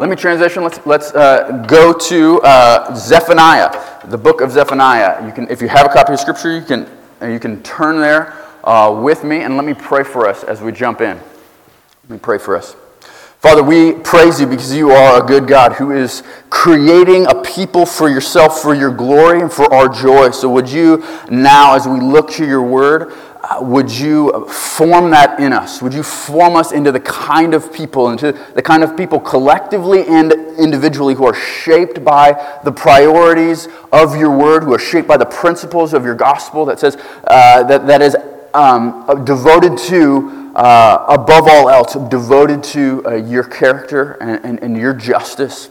Let me transition. Let's, let's uh, go to uh, Zephaniah, the book of Zephaniah. You can, if you have a copy of Scripture, you can, you can turn there uh, with me, and let me pray for us as we jump in. Let me pray for us. Father, we praise you because you are a good God who is creating a people for yourself, for your glory, and for our joy. So, would you now, as we look to your word, would you form that in us? Would you form us into the kind of people, into the kind of people collectively and individually who are shaped by the priorities of your word, who are shaped by the principles of your gospel that says, uh, that, that is um, devoted to, uh, above all else, devoted to uh, your character and, and, and your justice?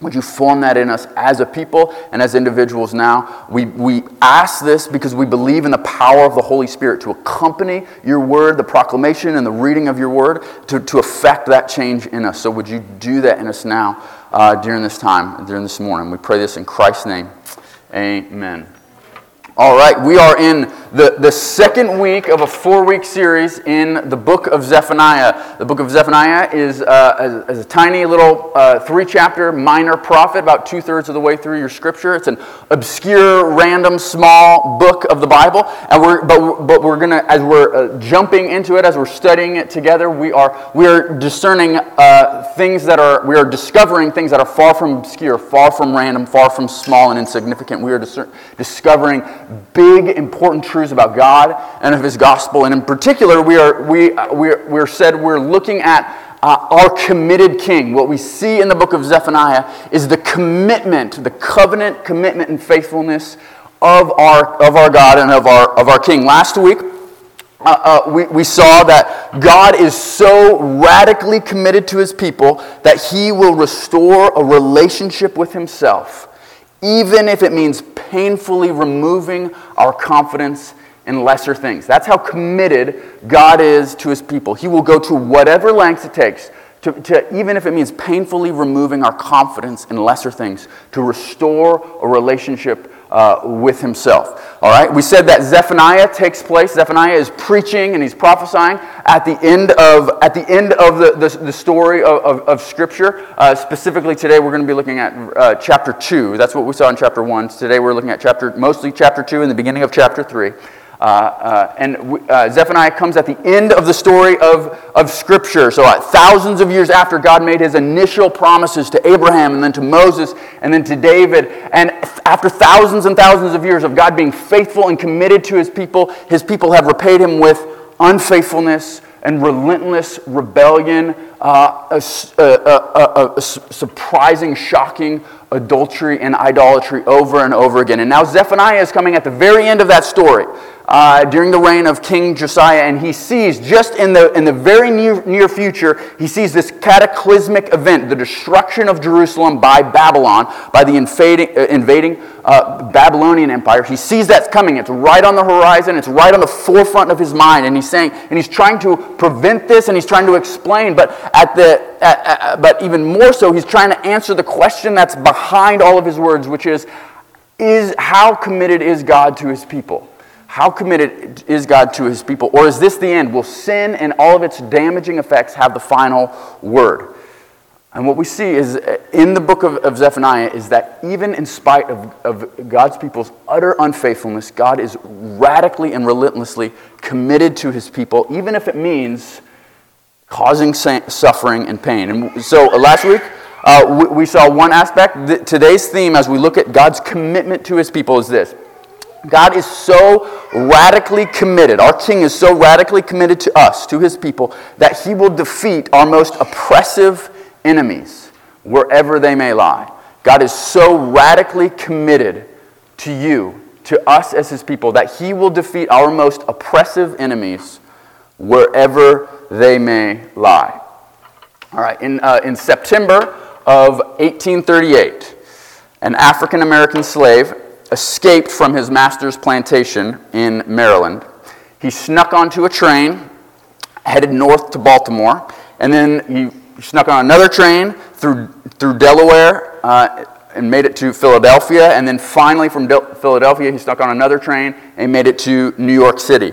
Would you form that in us as a people and as individuals now? We, we ask this because we believe in the power of the Holy Spirit to accompany your word, the proclamation and the reading of your word, to, to affect that change in us. So, would you do that in us now uh, during this time, during this morning? We pray this in Christ's name. Amen. All right, we are in the, the second week of a four week series in the book of Zephaniah. The book of Zephaniah is, uh, a, a, tiny little uh, three chapter minor prophet, about two thirds of the way through your scripture. It's an obscure, random, small book of the Bible. And we're, but, but we're going to, as we're uh, jumping into it, as we're studying it together, we are, we are discerning uh, things that are, we are discovering things that are far from obscure, far from random, far from small and insignificant. We are discer- discovering big, important truths about God and of His gospel. And in particular, we are, we, we are, we're said we're looking at uh, our committed king. What we see in the book of Zephaniah is the commitment, the covenant commitment and faithfulness of our, of our God and of our, of our king. Last week, uh, uh, we, we saw that God is so radically committed to his people that he will restore a relationship with himself even if it means painfully removing our confidence in lesser things. That's how committed God is to his people. He will go to whatever lengths it takes to, to, even if it means painfully removing our confidence in lesser things, to restore a relationship uh, with himself. All right, we said that Zephaniah takes place. Zephaniah is preaching and he's prophesying at the end of, at the, end of the, the, the story of, of, of Scripture. Uh, specifically, today we're going to be looking at uh, chapter 2. That's what we saw in chapter 1. Today we're looking at chapter, mostly chapter 2 and the beginning of chapter 3. Uh, uh, and uh, Zephaniah comes at the end of the story of, of Scripture. So, thousands of years after God made his initial promises to Abraham and then to Moses and then to David. And after thousands and thousands of years of God being faithful and committed to his people, his people have repaid him with unfaithfulness and relentless rebellion, uh, a, a, a, a, surprising, shocking adultery and idolatry over and over again. And now Zephaniah is coming at the very end of that story uh, during the reign of King Josiah, and he sees just in the, in the very near, near future, he sees this cataclysmic event, the destruction of Jerusalem by Babylon, by the invading, uh, invading uh, Babylonian Empire. He sees that's coming. It's right on the horizon. It's right on the forefront of his mind, and he's saying, and he's trying to prevent this, and he's trying to explain. But at the, at, at, but even more so, he's trying to answer the question that's behind all of his words, which is, is how committed is God to his people? How committed is God to his people? Or is this the end? Will sin and all of its damaging effects have the final word? And what we see is uh, in the book of, of Zephaniah is that even in spite of, of God's people's utter unfaithfulness, God is radically and relentlessly committed to his people, even if it means causing suffering and pain. And so uh, last week, uh, we, we, saw one aspect. Today's theme, as we look at God's commitment to his people, is this God is so radically committed, our King is so radically committed to us, to his people, that he will defeat our most oppressive enemies wherever they may lie. God is so radically committed to you, to us as his people, that he will defeat our most oppressive enemies wherever they may lie. All right, in, uh, in September of 1838, an African American slave escaped from his master's plantation in Maryland. He snuck onto a train, headed north to Baltimore, and then he snuck on another train through, through Delaware uh, and made it to Philadelphia. And then finally, from Del- Philadelphia, he snuck on another train and made it to New York City.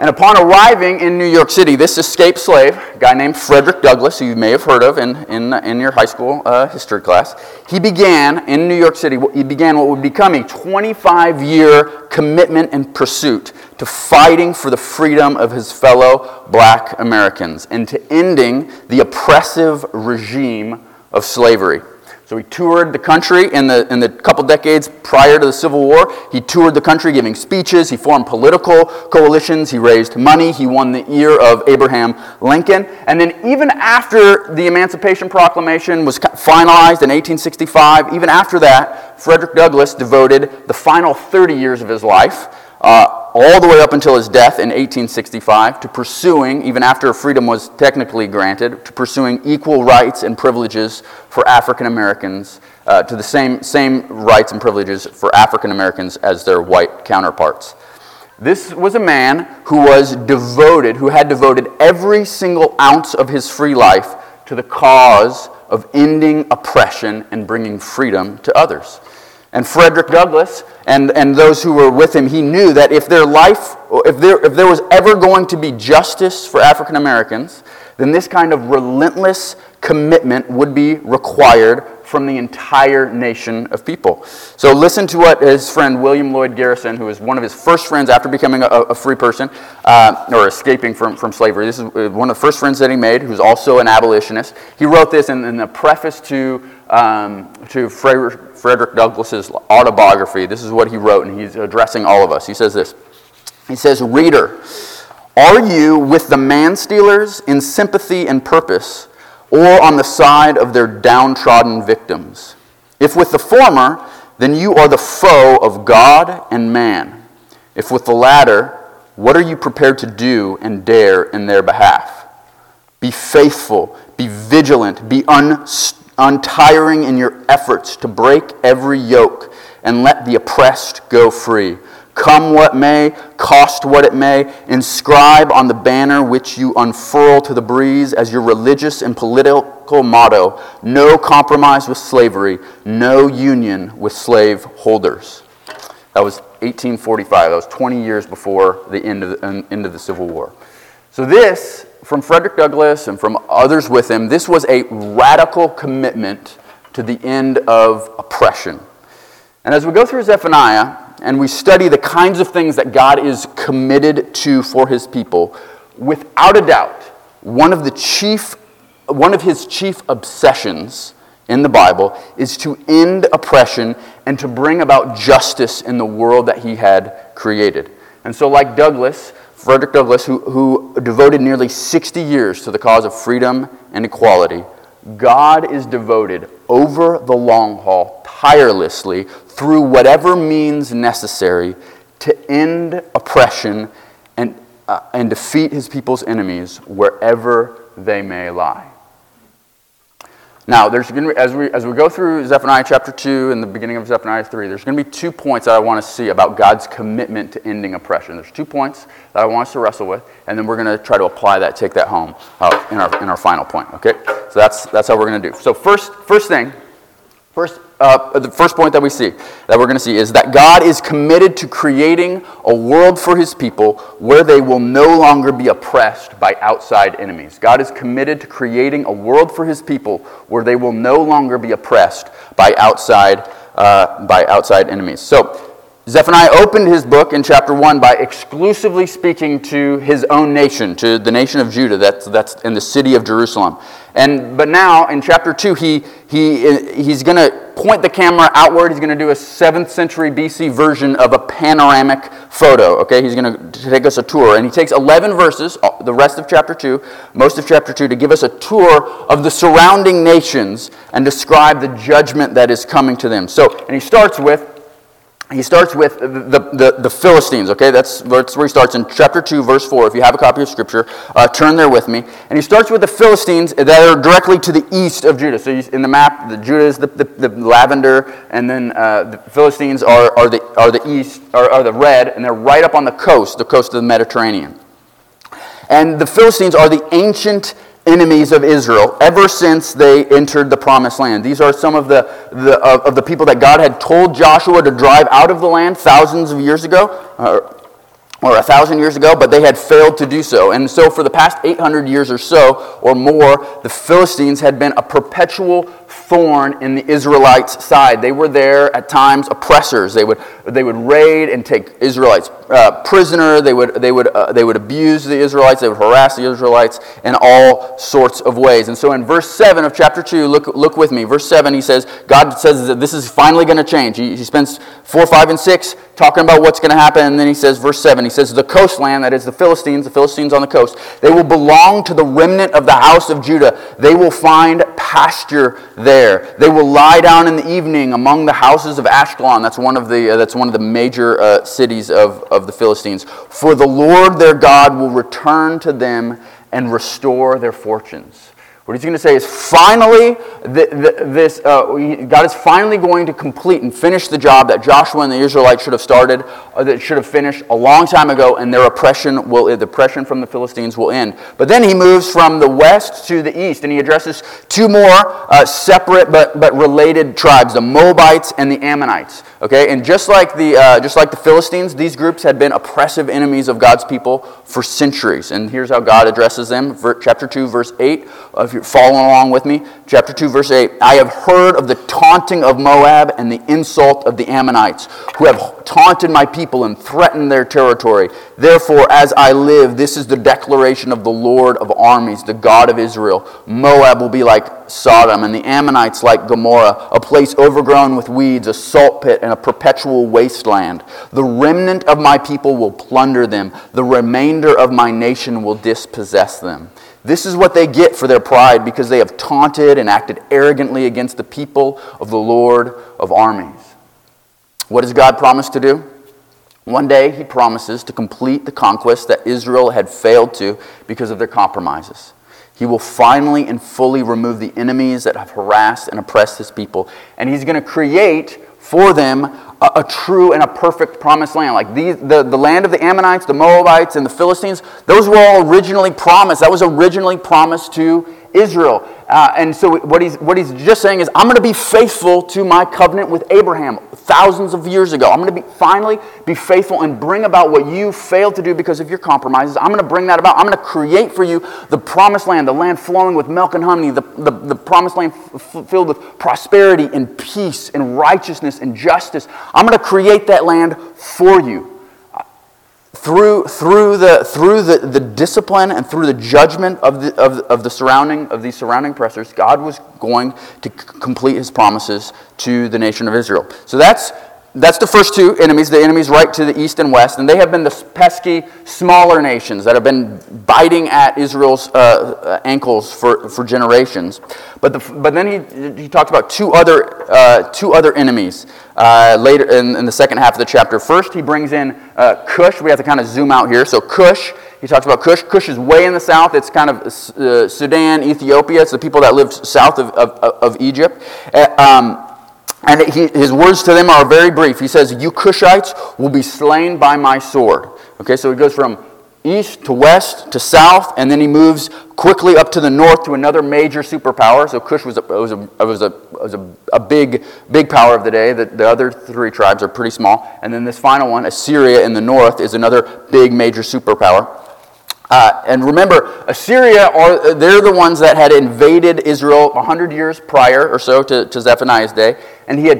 And upon arriving in New York City, this escaped slave, a guy named Frederick Douglass, who you may have heard of in, in, in your high school uh, history class, he began in New York City, he began what would become a 25 year commitment and pursuit to fighting for the freedom of his fellow black Americans and to ending the oppressive regime of slavery. So he toured the country in the, in the couple decades prior to the Civil War. He toured the country giving speeches. He formed political coalitions. He raised money. He won the ear of Abraham Lincoln. And then, even after the Emancipation Proclamation was finalized in 1865, even after that, Frederick Douglass devoted the final 30 years of his life uh, all the way up until his death in 1865 to pursuing, even after freedom was technically granted, to pursuing equal rights and privileges for African Americans, uh, to the same, same rights and privileges for African Americans as their white counterparts. This was a man who was devoted, who had devoted every single ounce of his free life to the cause of ending oppression and bringing freedom to others. And Frederick Douglass and, and those who were with him, he knew that if their life, if there, if there was ever going to be justice for African Americans, then this kind of relentless commitment would be required from the entire nation of people. So listen to what his friend William Lloyd Garrison, who was one of his first friends after becoming a, a free person uh, or escaping from, from slavery, this is uh, one of the first friends that he made, who's also an abolitionist. He wrote this in, in the preface to, um, to Frederick Douglass's autobiography. This is what he wrote, and he's addressing all of us. He says this He says, Reader, are you with the man stealers in sympathy and purpose? Or on the side of their downtrodden victims. If with the former, then you are the foe of God and man. If with the latter, what are you prepared to do and dare in their behalf? Be faithful, be vigilant, be un- untiring in your efforts to break every yoke and let the oppressed go free. Come what may, cost what it may, inscribe on the banner which you unfurl to the breeze as your religious and political motto no compromise with slavery, no union with slave holders. That was 1845. That was 20 years before the end of the, end of the Civil War. So, this, from Frederick Douglass and from others with him, this was a radical commitment to the end of oppression. And as we go through Zephaniah, and we study the kinds of things that God is committed to for his people, without a doubt, one of the chief one of his chief obsessions in the Bible is to end oppression and to bring about justice in the world that he had created. And so, like Douglass, Frederick Douglass, who, who devoted nearly 60 years to the cause of freedom and equality, God is devoted over the long haul tirelessly through whatever means necessary to end oppression and, uh, and defeat his people's enemies wherever they may lie. Now, there's going to as we, as we go through Zephaniah chapter 2 and the beginning of Zephaniah 3, there's going to be two points that I want to see about God's commitment to ending oppression. There's two points that I want us to wrestle with, and then we're going to try to apply that, take that home uh, in, our, in our final point, okay? So that's, that's how we're going to do. So first, first thing, first uh, the first point that we see, that we're going to see, is that God is committed to creating a world for his people where they will no longer be oppressed by outside enemies. God is committed to creating a world for his people where they will no longer be oppressed by outside, uh, by outside enemies. So, Zephaniah opened his book in chapter 1 by exclusively speaking to his own nation, to the nation of Judah, that's, that's in the city of Jerusalem. And, but now in chapter 2, he, he, he's going to point the camera outward. He's going to do a 7th century BC version of a panoramic photo. Okay, he's going to take us a tour. And he takes 11 verses, uh, the rest of chapter 2, most of chapter 2, to give us a tour of the surrounding nations and describe the judgment that is coming to them. So, and he starts with he starts with the, the, the, Philistines, okay? That's, that's where he starts in chapter 2, verse 4. If you have a copy of Scripture, uh, turn there with me. And he starts with the Philistines that are directly to the east of Judah. So in the map, the Judah is the, the, the lavender, and then uh, the Philistines are, are, the, are the east, are, are the red, and they're right up on the coast, the coast of the Mediterranean. And the Philistines are the ancient enemies of Israel ever since they entered the promised land. These are some of the, the of, of, the people that God had told Joshua to drive out of the land thousands of years ago, uh, or a thousand years ago, but they had failed to do so. And so, for the past 800 years or so, or more, the Philistines had been a perpetual thorn in the Israelites' side. They were there at times oppressors. They would, they would raid and take Israelites uh, prisoner. They would, they, would, uh, they would abuse the Israelites. They would harass the Israelites in all sorts of ways. And so in verse 7 of chapter 2, look, look with me. Verse 7, he says, God says that this is finally going to change. He, he spends 4, 5, and 6 talking about what's going to happen. And then he says, verse 7, he says, The coastland, that is the Philistines, the Philistines on the coast, they will belong to the remnant of the house of Judah. They will find pasture there. They will lie down in the evening among the houses of Ashkelon. That's one of the, uh, that's one of the major uh, cities of, of the Philistines. For the Lord their God will return to them and restore their fortunes. What he's going to say is finally, this, uh, God is finally going to complete and finish the job that Joshua and the Israelites should have started, or that should have finished a long time ago, and their oppression will, the oppression from the Philistines will end. But then he moves from the west to the east, and he addresses two more uh, separate but, but related tribes, the Moabites and the Ammonites. Okay, and just like the uh, just like the Philistines, these groups had been oppressive enemies of God's people for centuries. And here's how God addresses them: chapter two, verse eight. If you're following along with me, chapter two, verse eight. I have heard of the taunting of Moab and the insult of the Ammonites, who have taunted my people and threatened their territory. Therefore, as I live, this is the declaration of the Lord of armies, the God of Israel: Moab will be like Sodom, and the Ammonites like Gomorrah, a place overgrown with weeds, a salt pit, and a perpetual wasteland. The remnant of my people will plunder them, the remainder of my nation will dispossess them. This is what they get for their pride because they have taunted and acted arrogantly against the people of the Lord of armies. What does God promise to do? One day, he promises to complete the conquest that Israel had failed to because of their compromises. He will finally and fully remove the enemies that have harassed and oppressed his people. And he's going to create for them a, a, true and a perfect promised land. Like these, the, the land of the Ammonites, the Moabites, and the Philistines, those were all originally promised. That was originally promised to Israel. Uh, and so what he's, what he's just saying is, I'm going to be faithful to my covenant with Abraham thousands of years ago. I'm going to be, finally be faithful and bring about what you failed to do because of your compromises. I'm going to bring that about. I'm going to create for you the promised land, the land flowing with milk and honey, the, the, the promised land f- filled with prosperity and peace and righteousness and justice. I'm going to create that land for you through, through, the, through the, the discipline and through the judgment of the, of, of the surrounding of these surrounding pressures, God was going to c- complete his promises to the nation of Israel. So that's that's the first two enemies, the enemies right to the east and west, and they have been the pesky smaller nations that have been biting at Israel's uh, uh, ankles for, for generations. But, the, but then he, he talked about two other, uh, two other enemies uh, later in, in, the second half of the chapter. First, he brings in uh, Cush. We have to kind of zoom out here. So, Cush, he talks about Cush. Cush is way in the south. It's kind of uh, Sudan, Ethiopia. It's the people that live south of, of, of Egypt. Um, and he, his words to them are very brief. He says, You Cushites will be slain by my sword. Okay, so he goes from east to west to south, and then he moves quickly up to the north to another major superpower. So Cush was a, was a, was a, was a, a big, big power of the day. The, the other three tribes are pretty small. And then this final one, Assyria in the north, is another big major superpower. Uh, and remember, Assyria, are, they're the ones that had invaded Israel 100 years prior or so to, to Zephaniah's day. And he had,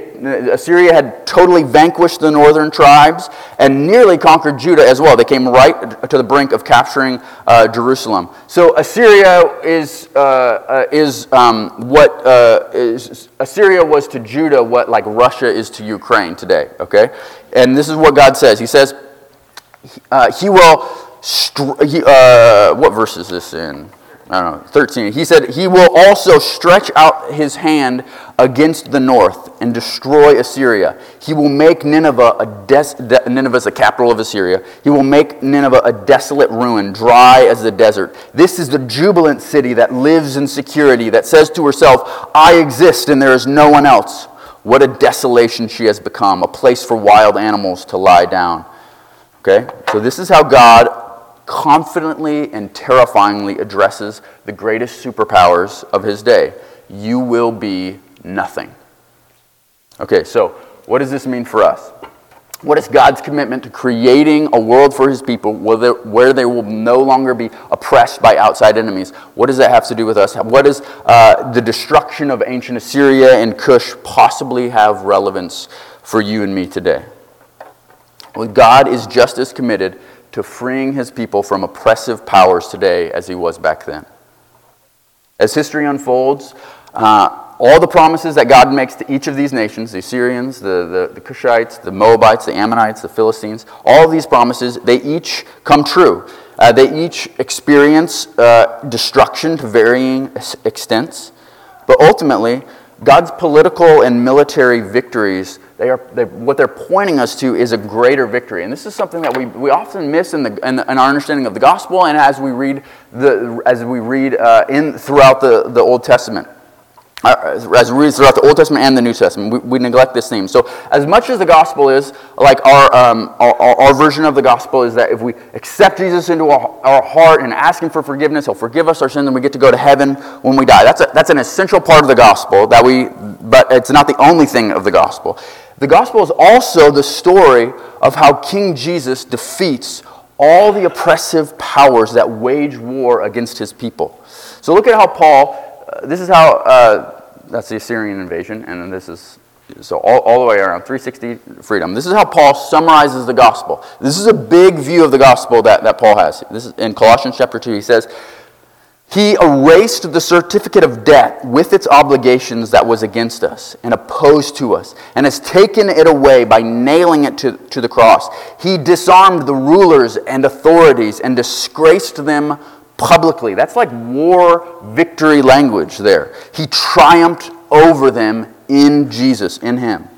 Assyria had totally vanquished the northern tribes and nearly conquered Judah as well. They came right to the brink of capturing uh, Jerusalem. So Assyria is, uh, uh is um, what uh, is, Assyria was to Judah what like Russia is to Ukraine today, okay? And this is what God says. He says, uh, He will uh, what verse is this in? I don't know, 13. He said, He will also stretch out his hand against the north and destroy Assyria. He will make Nineveh a des- de- Nineveh is the capital of Assyria. He will make Nineveh a desolate ruin, dry as the desert. This is the jubilant city that lives in security, that says to herself, I exist and there is no one else. What a desolation she has become, a place for wild animals to lie down. Okay? So this is how God confidently and terrifyingly addresses the greatest superpowers of his day. You will be nothing. Okay, so what does this mean for us? What is God's commitment to creating a world for his people where, they will no longer be oppressed by outside enemies? What does that have to do with us? What does uh, the destruction of ancient Assyria and Cush possibly have relevance for you and me today? Well, God is just as committed to freeing his people from oppressive powers today as he was back then. As history unfolds, uh, all the promises that God makes to each of these nations the Assyrians, the, the, the Cushites, the Moabites, the Ammonites, the Philistines all these promises, they each come true. Uh, they each experience uh, destruction to varying extents. But ultimately, God's political and military victories, they are, they, what they're pointing us to is a greater victory. And this is something that we, we often miss in, the, in, the, in our understanding of the gospel and as we read, the, as we read uh, in, throughout the, the Old Testament. Uh, as we read throughout the Old Testament and the New Testament, we, we, neglect this theme. So, as much as the gospel is, like our, um, our, our, version of the gospel is that if we accept Jesus into our, our heart and ask Him for forgiveness, He'll forgive us our sins and we get to go to heaven when we die. That's, a, that's an essential part of the gospel, that we, but it's not the only thing of the gospel. The gospel is also the story of how King Jesus defeats all the oppressive powers that wage war against His people. So, look at how Paul this is how, uh, that's the Assyrian invasion, and then this is, so all, all the way around, 360 freedom. This is how Paul summarizes the gospel. This is a big view of the gospel that, that Paul has. This is in Colossians chapter 2. He says, he erased the certificate of debt with its obligations that was against us and opposed to us, and has taken it away by nailing it to, to the cross. He disarmed the rulers and authorities and disgraced them publicly. That's like war victory language there. He triumphed over them in Jesus, in Him.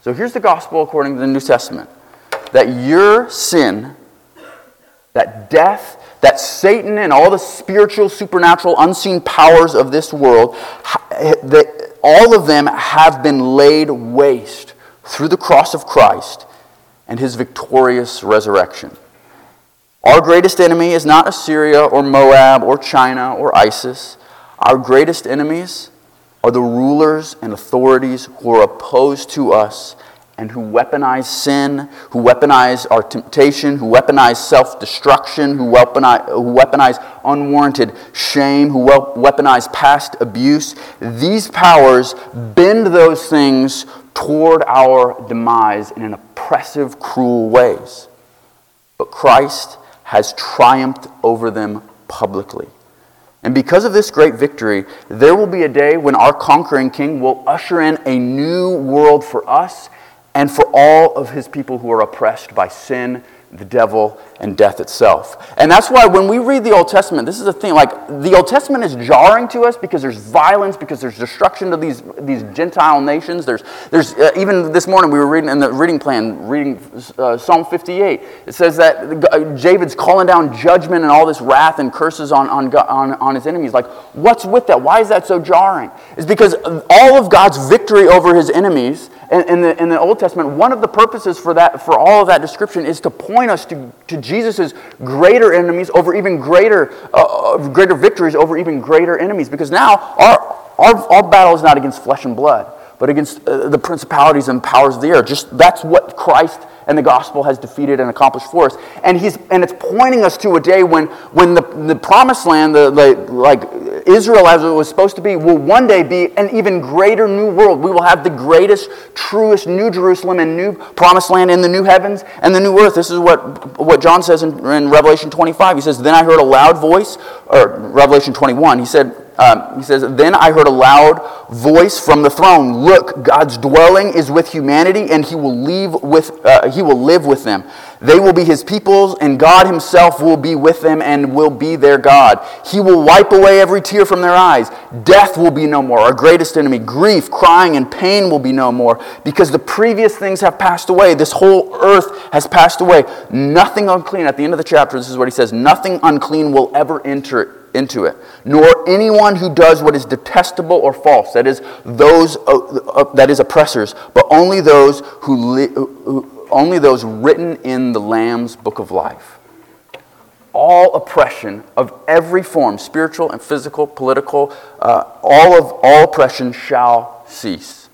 So here's the gospel according to the New Testament that your sin, that death, that Satan and all the spiritual, supernatural, unseen powers of this world, eh, that all of them have been laid waste through the cross of Christ and his victorious resurrection. Our greatest enemy is not Assyria or Moab or China or ISIS. Our greatest enemies are the rulers and authorities who are opposed to us and who weaponize sin, who weaponize our temptation, who weaponize self destruction, who weaponize, who weaponize unwarranted shame, who weaponize past abuse. These powers bend those things toward our demise in an oppressive, cruel ways. But Christ has triumphed over them publicly. And because of this great victory, there will be a day when our conquering king will usher in a new world for us and for all of his people who are oppressed by sin the devil, and death itself. And that's why when we read the Old Testament, this is a thing like the Old Testament is jarring to us because there's violence, because there's destruction to these, these Gentile nations. There's, there's uh, even this morning we were reading in the reading plan, reading uh, Psalm 58. It says that uh, David's calling down judgment and all this wrath and curses on, on, on, on his enemies. Like, what's with that? Why is that so jarring? It's because all of God's victory over his enemies in, in, the, in the Old Testament, one of the purposes for, that, for all of that description is to point us to, to Jesus' greater enemies over even greater, uh, uh, greater victories over even greater enemies. Because now our, our, our battle is not against flesh and blood, but against uh, the principalities and powers of the air. Just that's what Christ and the gospel has defeated and accomplished for us. And, he's, and it's pointing us to a day when, when the, the promised land, the, the, like Israel as it was supposed to be, will one day be an even greater new world. We will have the greatest, truest new Jerusalem and new promised land in the new heavens and the new earth. This is what, what John says in, in Revelation 25. He says, Then I heard a loud voice, or Revelation 21, he said, um, he says, Then I heard a loud voice from the throne Look, God's dwelling is with humanity, and he will, leave with, uh, he will live with them. They will be his peoples, and God himself will be with them and will be their God. He will wipe away every tear from their eyes. Death will be no more, our greatest enemy. Grief, crying, and pain will be no more, because the previous things have passed away. This whole earth has passed away. Nothing unclean. At the end of the chapter, this is what he says nothing unclean will ever enter into it, nor anyone who does what is detestable or false, that is, those, uh, uh, that is oppressors, but only those who, li- who only those written in the Lamb's book of life. All oppression of every form, spiritual and physical, political, uh, all of all oppression shall cease.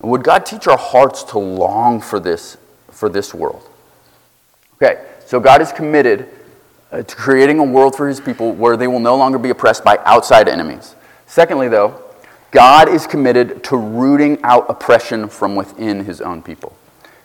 And would God teach our hearts to long for this, for this world. Okay, so God is committed to creating a world for his people where they will no longer be oppressed by outside enemies. Secondly, though, God is committed to rooting out oppression from within his own people.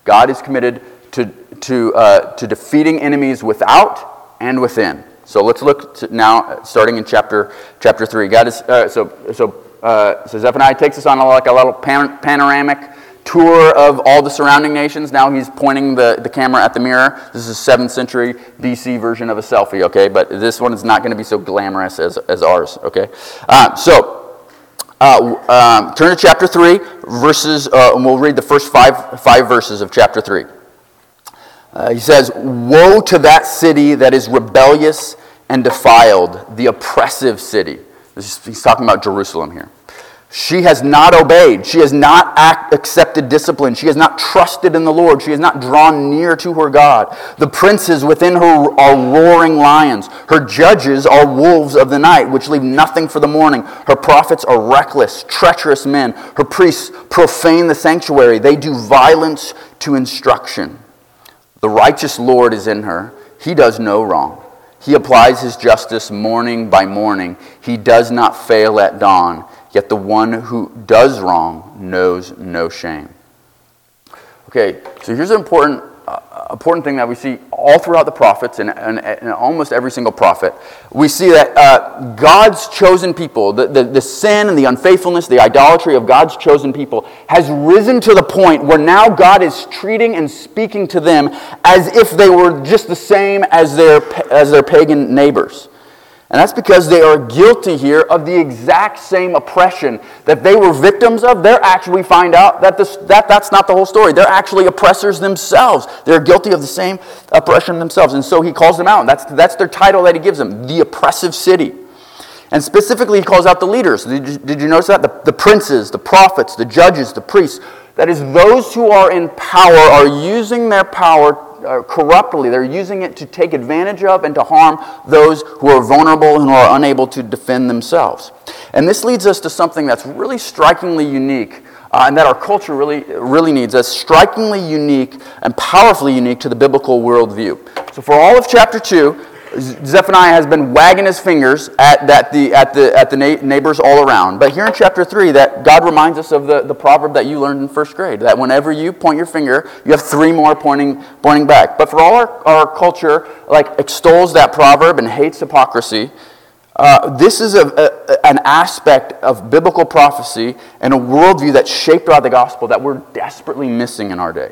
God is committed to, to, uh, to defeating enemies without and within. So let's look now, starting in chapter, chapter 3. God is, uh, so, so, uh, so Zephaniah takes us on a, like a little pan- panoramic tour of all the surrounding nations. Now he's pointing the, the camera at the mirror. This is a 7th century BC version of a selfie, okay? But this one is not going to be so glamorous as, as ours, okay? Uh, so, uh, um, turn to chapter 3, verses, uh, and we'll read the first five, five verses of chapter 3. Uh, he says, Woe to that city that is rebellious and defiled, the oppressive city. He's talking about Jerusalem here. She has not obeyed. She has not act, accepted discipline. She has not trusted in the Lord. She has not drawn near to her God. The princes within her are roaring lions. Her judges are wolves of the night, which leave nothing for the morning. Her prophets are reckless, treacherous men. Her priests profane the sanctuary. They do violence to instruction. The righteous Lord is in her. He does no wrong. He applies his justice morning by morning. He does not fail at dawn. Yet the one who does wrong knows no shame. Okay, so here's an important, uh, important thing that we see all throughout the prophets and, and, and almost every single prophet. We see that uh, God's chosen people, the, the, the sin and the unfaithfulness, the idolatry of God's chosen people, has risen to the point where now God is treating and speaking to them as if they were just the same as their, as their pagan neighbors. And that's because they are guilty here of the exact same oppression that they were victims of. They're actually, we find out that, this, that that's not the whole story. They're actually oppressors themselves. They're guilty of the same oppression themselves. And so he calls them out. That's, that's their title that he gives them the oppressive city. And specifically, he calls out the leaders. Did you, did you notice that? The, the princes, the prophets, the judges, the priests. That is, those who are in power are using their power corruptly. They're using it to take advantage of and to harm those who are vulnerable and who are unable to defend themselves. And this leads us to something that's really strikingly unique uh, and that our culture really, really needs. That's strikingly unique and powerfully unique to the biblical worldview. So, for all of chapter 2, Zephaniah has been wagging his fingers at, the, at the, at the neighbors all around. But here in chapter 3, that God reminds us of the, the proverb that you learned in first grade that whenever you point your finger, you have three more pointing, pointing back. But for all our, our culture, like extols that proverb and hates hypocrisy, uh, this is a, a, an aspect of biblical prophecy and a worldview that shaped out the gospel that we're desperately missing in our day.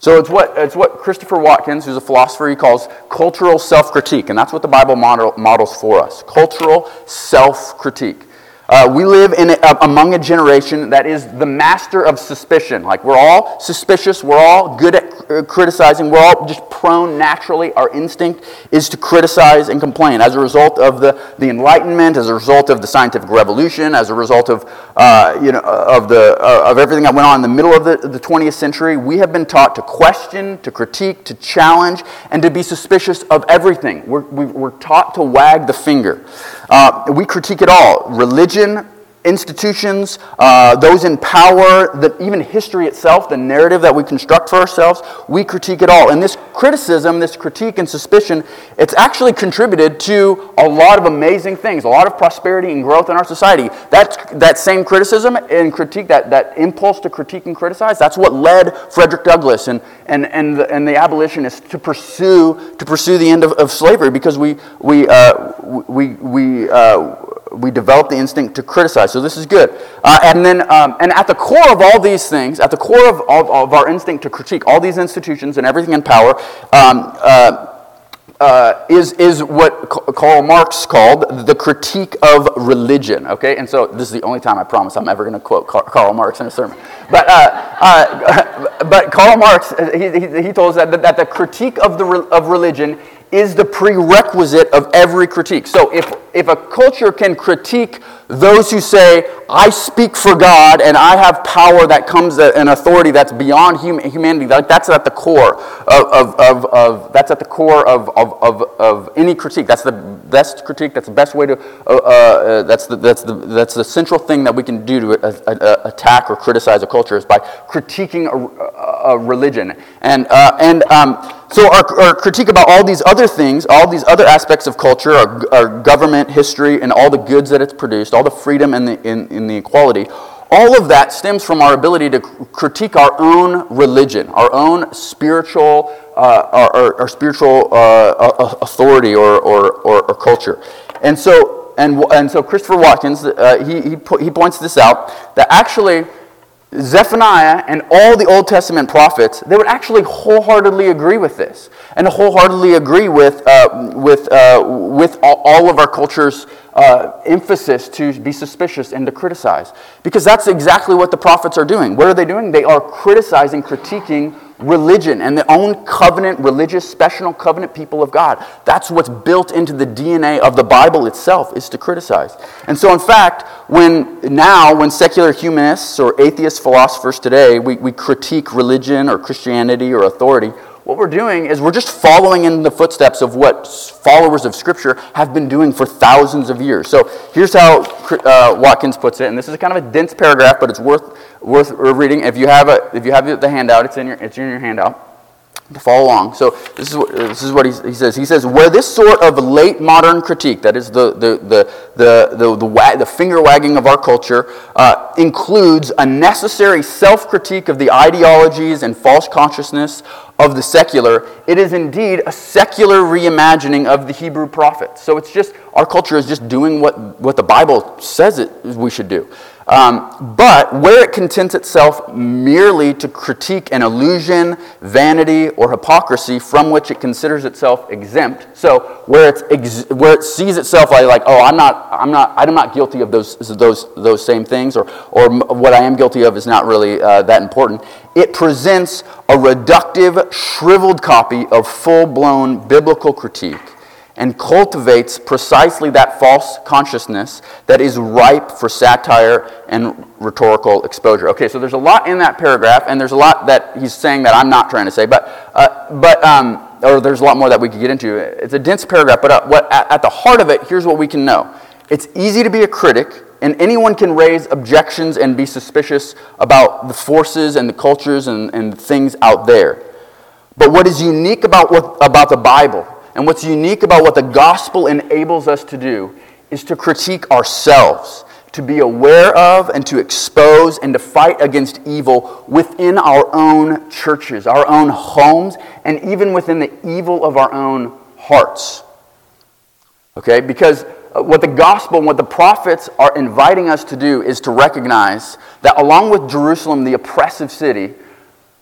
So it's what, it's what Christopher Watkins, who's a philosopher, he calls cultural self critique. And that's what the Bible model, models for us cultural self critique. Uh, we live in a, among a generation that is the master of suspicion. Like, we're all suspicious, we're all good at uh, criticizing, we're all just prone naturally. Our instinct is to criticize and complain. As a result of the, the Enlightenment, as a result of the scientific revolution, as a result of, uh, you know, of, the, uh, of everything that went on in the middle of the, the 20th century, we have been taught to question, to critique, to challenge, and to be suspicious of everything. We're, we're taught to wag the finger. Uh, we critique it all. Religion, institutions, uh, those in power, the, even history itself, the narrative that we construct for ourselves, we critique it all. And this criticism, this critique and suspicion, it's actually contributed to a lot of amazing things, a lot of prosperity and growth in our society. That, that same criticism and critique, that, that impulse to critique and criticize, that's what led Frederick Douglass and, and, and, the, and the abolitionists to pursue, to pursue the end of, of slavery because we, we, uh, we, we uh, we develop the instinct to criticize. So this is good. Uh, and then, um, and at the core of all these things, at the core of, of, of, our instinct to critique all these institutions and everything in power, um, uh, uh, is, is what Karl Marx called the critique of religion. Okay, and so this is the only time I promise I'm ever going to quote Karl Marx in a sermon. But, uh, uh, but Karl Marx, he, he, he told us that, that the critique of, the, of religion is the prerequisite of every critique. So if, if a culture can critique those who say, I speak for God and I have power that comes an authority that's beyond humanity. That's at the core of, of, of, of that's at the core of, of, of, of, any critique. That's the best critique. That's the best way to. Uh, uh, that's the that's the that's the central thing that we can do to uh, uh, attack or criticize a culture is by critiquing a, a religion and uh, and. Um, so our, our, critique about all these other things, all these other aspects of culture, our, our government, history, and all the goods that it's produced, all the freedom and the, in, the equality, all of that stems from our ability to critique our own religion, our own spiritual, uh, our, our, our, spiritual uh, authority or, or, or, or, culture. And so, and, and so Christopher Watkins, uh, he, he, he points this out, that actually Zephaniah and all the Old Testament prophets, they would actually wholeheartedly agree with this and wholeheartedly agree with, uh, with, uh, with all of our culture's uh, emphasis to be suspicious and to criticize. Because that's exactly what the prophets are doing. What are they doing? They are criticizing, critiquing religion and the own covenant, religious, special covenant people of God. That's what's built into the DNA of the Bible itself is to criticize. And so, in fact, when now, when secular humanists or atheist philosophers today, we, we critique religion or Christianity or authority, what we're doing is we're just following in the footsteps of what followers of Scripture have been doing for thousands of years. So here's how uh, Watkins puts it, and this is kind of a dense paragraph, but it's worth, worth reading. If you have, a, if you have the handout, it's in your, it's in your handout follow along. So this is what, this is what he, he says. He says, where this sort of late modern critique, that is the, the, the, the, the, the, wag, the finger wagging of our culture, uh, includes a necessary self-critique of the ideologies and false consciousness of the secular, it is indeed a secular reimagining of the Hebrew prophets. So it's just, our culture is just doing what, what the Bible says it, we should do. Um, but where it contents itself merely to critique an illusion, vanity, or hypocrisy from which it considers itself exempt, so where, it's ex- where it sees itself like, like, oh, I'm not, I'm not, I'm not guilty of those, those, those same things, or, or what I am guilty of is not really uh, that important, it presents a reductive, shriveled copy of full blown biblical critique and cultivates precisely that false consciousness that is ripe for satire and rhetorical exposure. Okay, so there's a lot in that paragraph, and there's a lot that he's saying that I'm not trying to say, but, uh, but um, or there's a lot more that we could get into. It's a dense paragraph, but uh, what, at, at the heart of it, here's what we can know. It's easy to be a critic, and anyone can raise objections and be suspicious about the forces and the cultures and, and things out there. But what is unique about, what, about the Bible and what's unique about what the gospel enables us to do is to critique ourselves, to be aware of and to expose and to fight against evil within our own churches, our own homes, and even within the evil of our own hearts. Okay? Because uh, what the gospel and what the prophets are inviting us to do is to recognize that along with Jerusalem, the oppressive city,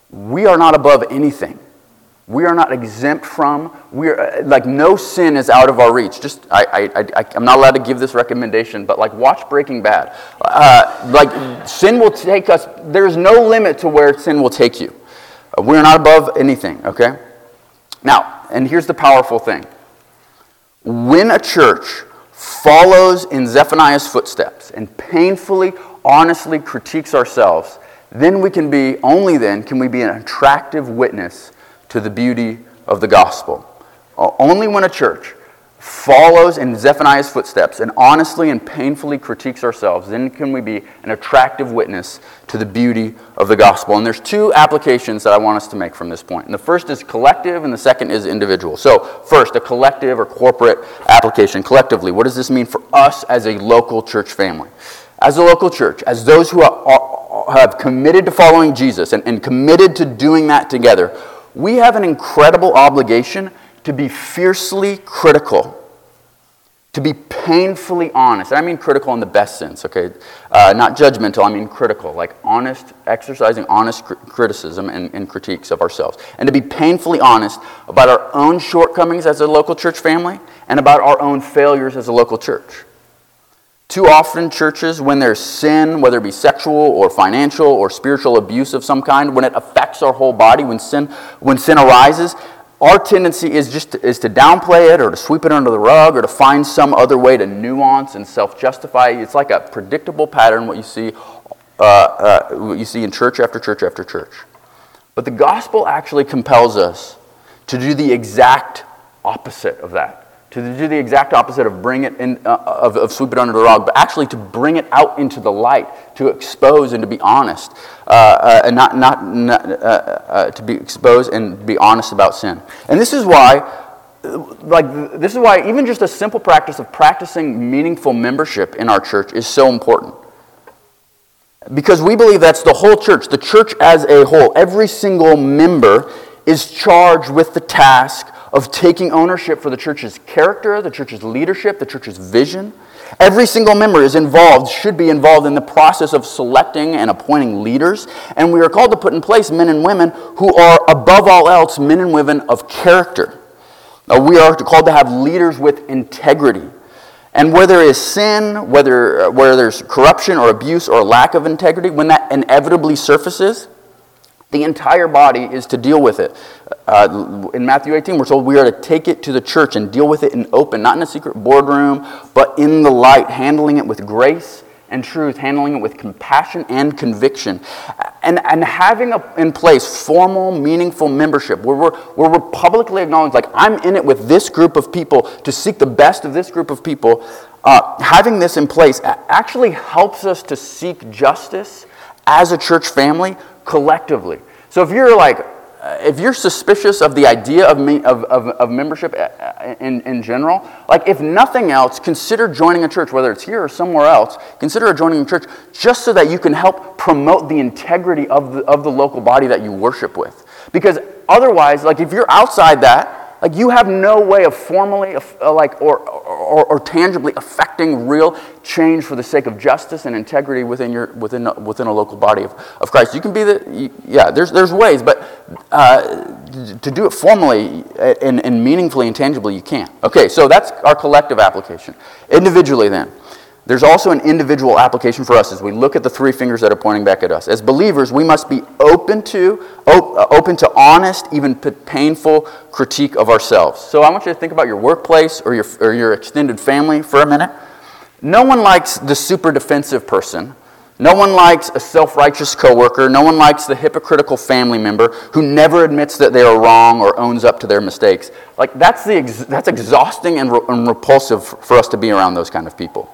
we are not above anything. We are not exempt from. We are uh, like no sin is out of our reach. Just I, I, I am not allowed to give this recommendation, but like watch Breaking Bad. Uh, like sin will take us. There's no limit to where sin will take you. Uh, we are not above anything. Okay. Now, and here's the powerful thing. When a church follows in Zephaniah's footsteps and painfully, honestly critiques ourselves, then we can be, only then can we be an attractive witness to the beauty of the gospel. Uh, only when a church follows in Zephaniah's footsteps and honestly and painfully critiques ourselves, then can we be an attractive witness to the beauty of the gospel. And there's two applications that I want us to make from this point. And the first is collective, and the second is individual. So, first, a collective or corporate application. Collectively, what does this mean for us as a local church family? As a local church, as those who are, have committed to following Jesus and, and committed to doing that together, we have an incredible obligation to be fiercely critical, to be painfully honest. I mean critical in the best sense, okay? Uh, not judgmental, I mean critical, like honest, exercising honest cr- criticism and, and critiques of ourselves. And to be painfully honest about our own shortcomings as a local church family and about our own failures as a local church. Too often, churches, when there's sin, whether it be sexual or financial or spiritual abuse of some kind, when it affects our whole body, when sin, when sin arises, our tendency is just to, is to downplay it or to sweep it under the rug or to find some other way to nuance and self-justify. It's like a predictable pattern what you see, uh, uh, what you see in church after church after church. But the gospel actually compels us to do the exact opposite of that to do the exact opposite of bring it in, uh, of, of sweep it under the rug, but actually to bring it out into the light, to expose and to be honest, uh, uh, and not, not, not uh, uh, to be exposed and be honest about sin. And this is why, like, this is why even just a simple practice of practicing meaningful membership in our church is so important. Because we believe that's the whole church, the church as a whole. Every single member is charged with the task of taking ownership for the church's character, the church's leadership, the church's vision. Every single member is involved, should be involved in the process of selecting and appointing leaders. And we are called to put in place men and women who are, above all else, men and women of character. Now, we are called to have leaders with integrity. And where there is sin, whether uh, where there's corruption or abuse or lack of integrity, when that inevitably surfaces, the entire body is to deal with it. Uh, in Matthew 18, we're told we are to take it to the church and deal with it in open, not in a secret boardroom, but in the light, handling it with grace and truth, handling it with compassion and conviction. And, and having a, in place formal, meaningful membership where we're, where we're publicly acknowledged, like, I'm in it with this group of people to seek the best of this group of people. Uh, having this in place actually helps us to seek justice as a church family collectively. So if you're like, if you're suspicious of the idea of, me, of, of, of, membership uh, in, in general, like if nothing else, consider joining a church, whether it's here or somewhere else, consider joining a church just so that you can help promote the integrity of the, of the local body that you worship with. Because otherwise, like if you're outside that, like you have no way of formally, uh, like, or, or, or, tangibly affecting real change for the sake of justice and integrity within your within within a local body of, of Christ. You can be the yeah. There's there's ways, but uh, to do it formally and, and meaningfully and tangibly, you can't. Okay, so that's our collective application. Individually, then. There's also an individual application for us as we look at the three fingers that are pointing back at us. As believers, we must be open to, uh, open to honest, even painful critique of ourselves. So I want you to think about your workplace or your, or your extended family for a minute. No one likes the super defensive person. No one likes a self righteous coworker. No one likes the hypocritical family member who never admits that they are wrong or owns up to their mistakes. Like, that's, the ex- that's exhausting and, re- and repulsive for us to be around those kind of people.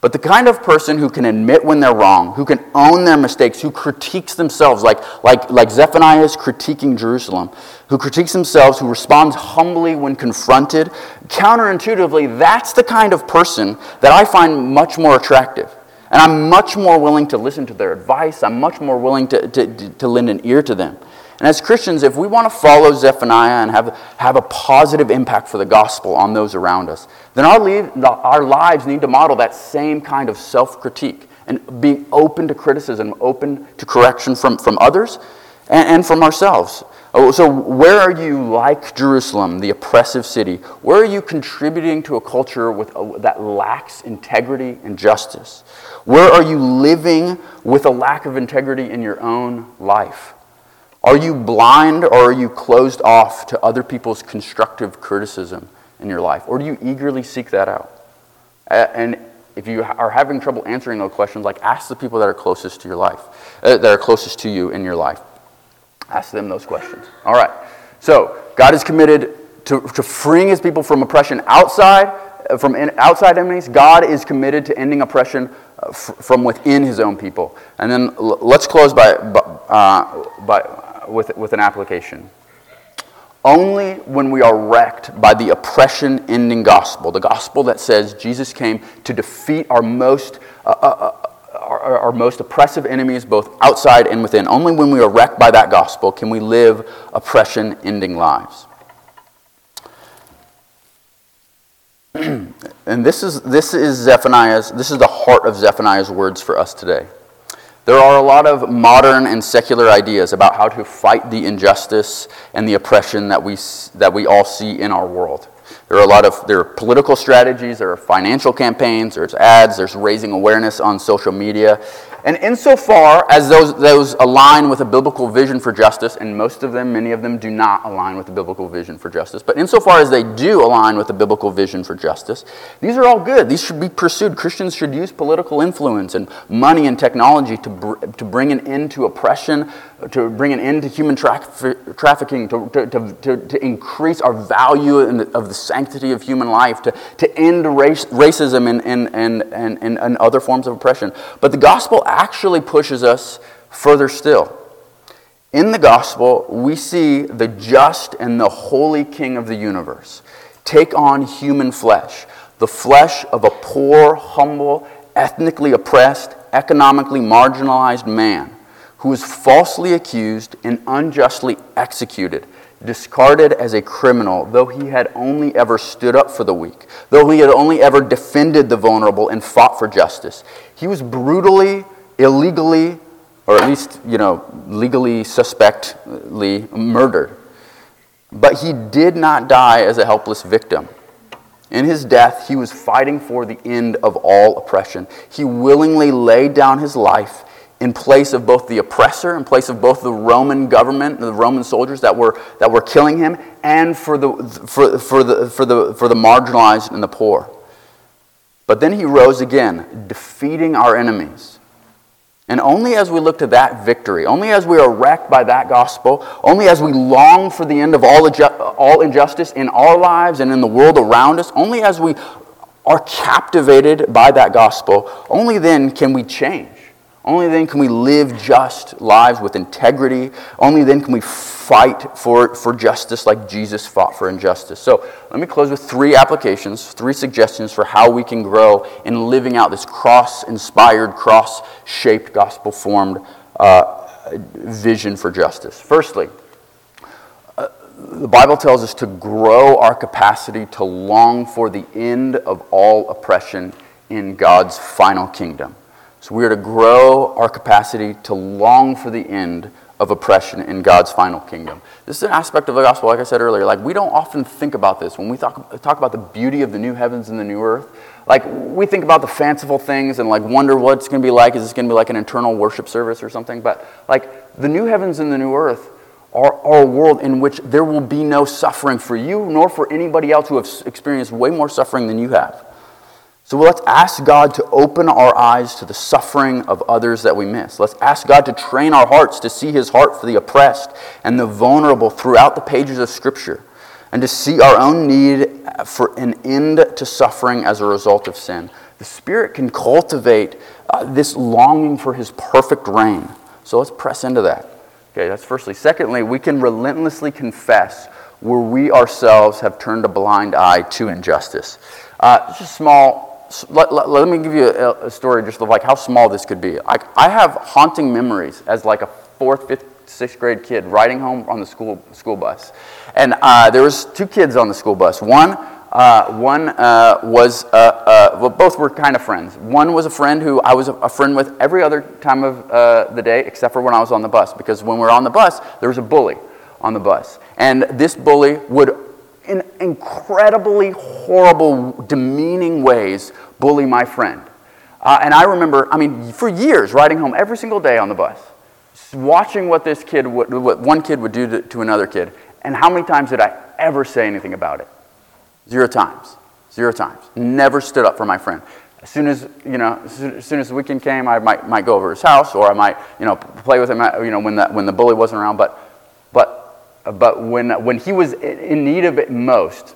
But the kind of person who can admit when they're wrong, who can own their mistakes, who critiques themselves, like, like, like Zephaniah is critiquing Jerusalem, who critiques themselves, who responds humbly when confronted, counterintuitively, that's the kind of person that I find much more attractive. And I'm much more willing to listen to their advice. I'm much more willing to, to, to lend an ear to them. And as Christians, if we want to follow Zephaniah and have, have a positive impact for the gospel on those around us, then our, lead, our lives need to model that same kind of self critique and being open to criticism, open to correction from, from others and, and from ourselves. Oh, so, where are you like Jerusalem, the oppressive city? Where are you contributing to a culture with, uh, that lacks integrity and justice? Where are you living with a lack of integrity in your own life? Are you blind or are you closed off to other people's constructive criticism in your life? Or do you eagerly seek that out? And if you are having trouble answering those questions, like ask the people that are closest to your life, uh, that are closest to you in your life. Ask them those questions. All right. So God is committed to, to freeing his people from oppression outside, uh, from in, outside enemies. God is committed to ending oppression uh, f- from within his own people. And then l- let's close by, uh, by with, with an application. Only when we are wrecked by the oppression ending gospel, the gospel that says Jesus came to defeat our most, uh, uh, uh, our, our most oppressive enemies, both outside and within, only when we are wrecked by that gospel can we live oppression ending lives. and this is, this is Zephaniah's, this is the heart of Zephaniah's words for us today. There are a lot of modern and secular ideas about how to fight the injustice and the oppression that we, that we all see in our world. There are a lot of there are political strategies, there are financial campaigns, there's ads, there's raising awareness on social media. And insofar as those, those align with a biblical vision for justice, and most of them, many of them, do not align with the biblical vision for justice, but insofar as they do align with the biblical vision for justice, these are all good. These should be pursued. Christians should use political influence and money and technology to, br- to bring an end to oppression, to bring an end to human tra- trafficking, to, to, to, to, increase our value the, of the sanctity of human life, to, to end race, racism and, and, and, and, and other forms of oppression. But the gospel actually pushes us further still. In the gospel, we see the just and the holy king of the universe take on human flesh, the flesh of a poor, humble, ethnically oppressed, economically marginalized man who was falsely accused and unjustly executed, discarded as a criminal, though he had only ever stood up for the weak, though he had only ever defended the vulnerable and fought for justice. He was brutally, illegally, or at least, you know, legally suspectly murdered. But he did not die as a helpless victim. In his death, he was fighting for the end of all oppression. He willingly laid down his life in place of both the oppressor, in place of both the Roman government, and the Roman soldiers that were, that were killing him, and for the, for, for, the, for, the, for the marginalized and the poor. But then he rose again, defeating our enemies. And only as we look to that victory, only as we are wrecked by that gospel, only as we long for the end of all, all injustice in our lives and in the world around us, only as we are captivated by that gospel, only then can we change. Only then can we live just lives with integrity. Only then can we fight for, for justice like Jesus fought for injustice. So let me close with three applications, three suggestions for how we can grow in living out this cross inspired, cross shaped, gospel formed uh, vision for justice. Firstly, uh, the Bible tells us to grow our capacity to long for the end of all oppression in God's final kingdom. So we are to grow our capacity to long for the end of oppression in God's final kingdom. This is an aspect of the gospel, like I said earlier. Like, we don't often think about this when we talk, talk about the beauty of the new heavens and the new earth. Like, we think about the fanciful things and, like, wonder what it's going to be like. Is this going to be like an eternal worship service or something? But, like, the new heavens and the new earth are, are a world in which there will be no suffering for you nor for anybody else who has experienced way more suffering than you have. So let's ask God to open our eyes to the suffering of others that we miss. Let's ask God to train our hearts to see his heart for the oppressed and the vulnerable throughout the pages of Scripture, and to see our own need for an end to suffering as a result of sin. The Spirit can cultivate uh, this longing for his perfect reign. So let's press into that. Okay, that's firstly. Secondly, we can relentlessly confess where we ourselves have turned a blind eye to injustice. Uh, just a small let, let, let, me give you a, a, story just of like how small this could be. I, I have haunting memories as like a fourth, fifth, sixth grade kid riding home on the school, school bus. And uh, there was two kids on the school bus. One, uh, one uh, was, uh, uh, well, both were kind of friends. One was a friend who I was a, a friend with every other time of uh, the day except for when I was on the bus. Because when we were on the bus, there was a bully on the bus. And this bully would in incredibly horrible, demeaning ways bully my friend. Uh, and I remember, I mean, for years, riding home every single day on the bus, watching what this kid, would, what one kid would do to, to another kid. And how many times did I ever say anything about it? Zero times. Zero times. Never stood up for my friend. As soon as, you know, as soon as the weekend came, I might, might go over his house or I might, you know, play with him, you know, when the, when the bully wasn't around. But, but when, when he was in need of it most,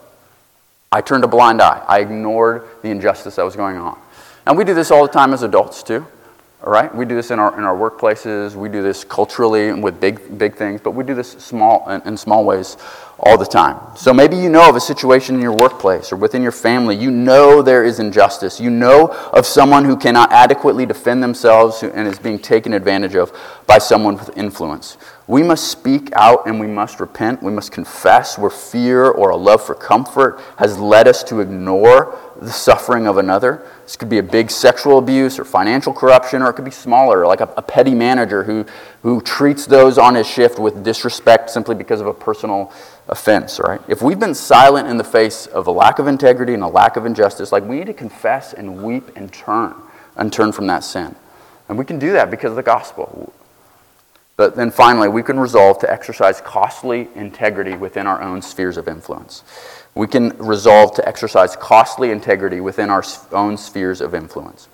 I turned a blind eye. I ignored the injustice that was going on. And we do this all the time as adults, too. All right? We do this in our, in our workplaces. We do this culturally with big, big things, but we do this small, in, in small ways all the time. So maybe you know of a situation in your workplace or within your family. You know there is injustice. You know of someone who cannot adequately defend themselves and is being taken advantage of by someone with influence. We must speak out and we must repent. We must confess where fear or a love for comfort has led us to ignore the suffering of another. This could be a big sexual abuse or financial corruption, or it could be smaller, like a, a, petty manager who, who treats those on his shift with disrespect simply because of a personal offense, right? If we've been silent in the face of a lack of integrity and a lack of injustice, like we need to confess and weep and turn and turn from that sin. And we can do that because of the gospel. But then finally, we can resolve to exercise costly integrity within our own spheres of influence. We can resolve to exercise costly integrity within our own spheres of influence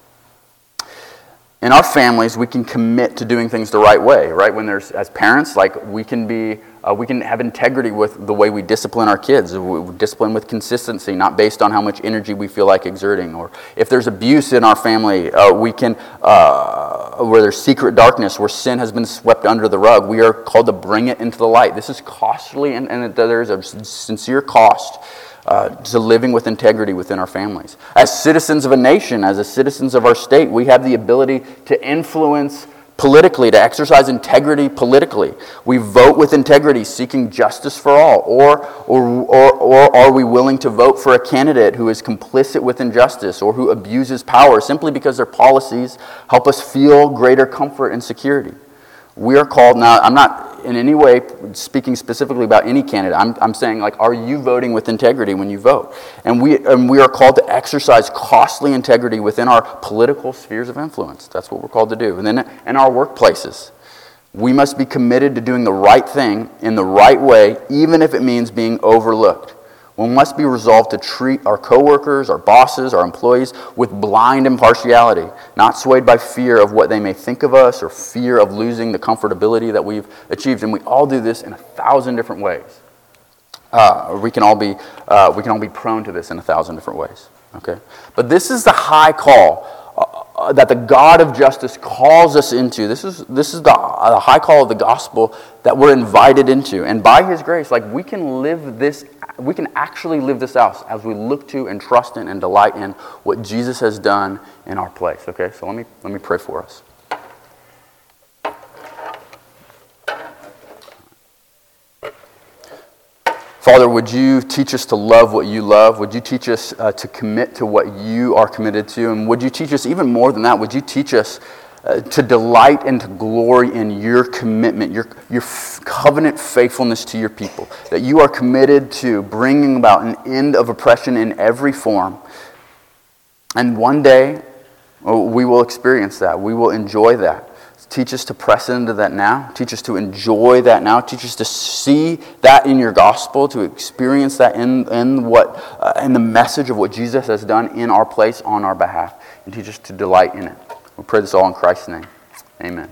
in our families we can commit to doing things the right way right? When there's as parents like we can be uh, we can have integrity with the way we discipline our kids we discipline with consistency not based on how much energy we feel like exerting. Or if there's abuse in our family uh, we can uh, where there's secret darkness where sin has been swept under the rug we are called to bring it into the light. This is costly and, and there's a sincere cost uh, to living with integrity within our families. As citizens of a nation, as citizens of our state, we have the ability to influence politically, to exercise integrity politically. We vote with integrity, seeking justice for all. Or, or, or, or are we willing to vote for a candidate who is complicit with injustice or who abuses power simply because their policies help us feel greater comfort and security? We are called now, I'm not in any way speaking specifically about any candidate. I'm, I'm saying, like, are you voting with integrity when you vote? And we, and we are called to exercise costly integrity within our political spheres of influence. That's what we're called to do. And then in our workplaces, we must be committed to doing the right thing in the right way, even if it means being overlooked. We must be resolved to treat our coworkers, our bosses, our employees with blind impartiality, not swayed by fear of what they may think of us or fear of losing the comfortability that we've achieved. And we all do this in a thousand different ways. Uh, we, can all be, uh, we can all be prone to this in a thousand different ways. Okay? But this is the high call uh, that the God of justice calls us into. This is, this is the, uh, the high call of the gospel that we're invited into. And by his grace, like we can live this, we can actually live this out as we look to and trust in and delight in what Jesus has done in our place. Okay, so let me, let me pray for us. Father, would you teach us to love what you love? Would you teach us uh, to commit to what you are committed to? And would you teach us even more than that? Would you teach us uh, to delight and to glory in your commitment, your, your f- covenant faithfulness to your people? That you are committed to bringing about an end of oppression in every form. And one day, oh, we will experience that. We will enjoy that. Teach us to press into that now. Teach us to enjoy that now. Teach us to see that in your gospel, to experience that in, in, what, uh, in the message of what Jesus has done in our place on our behalf. And teach us to delight in it. We pray this all in Christ's name. Amen.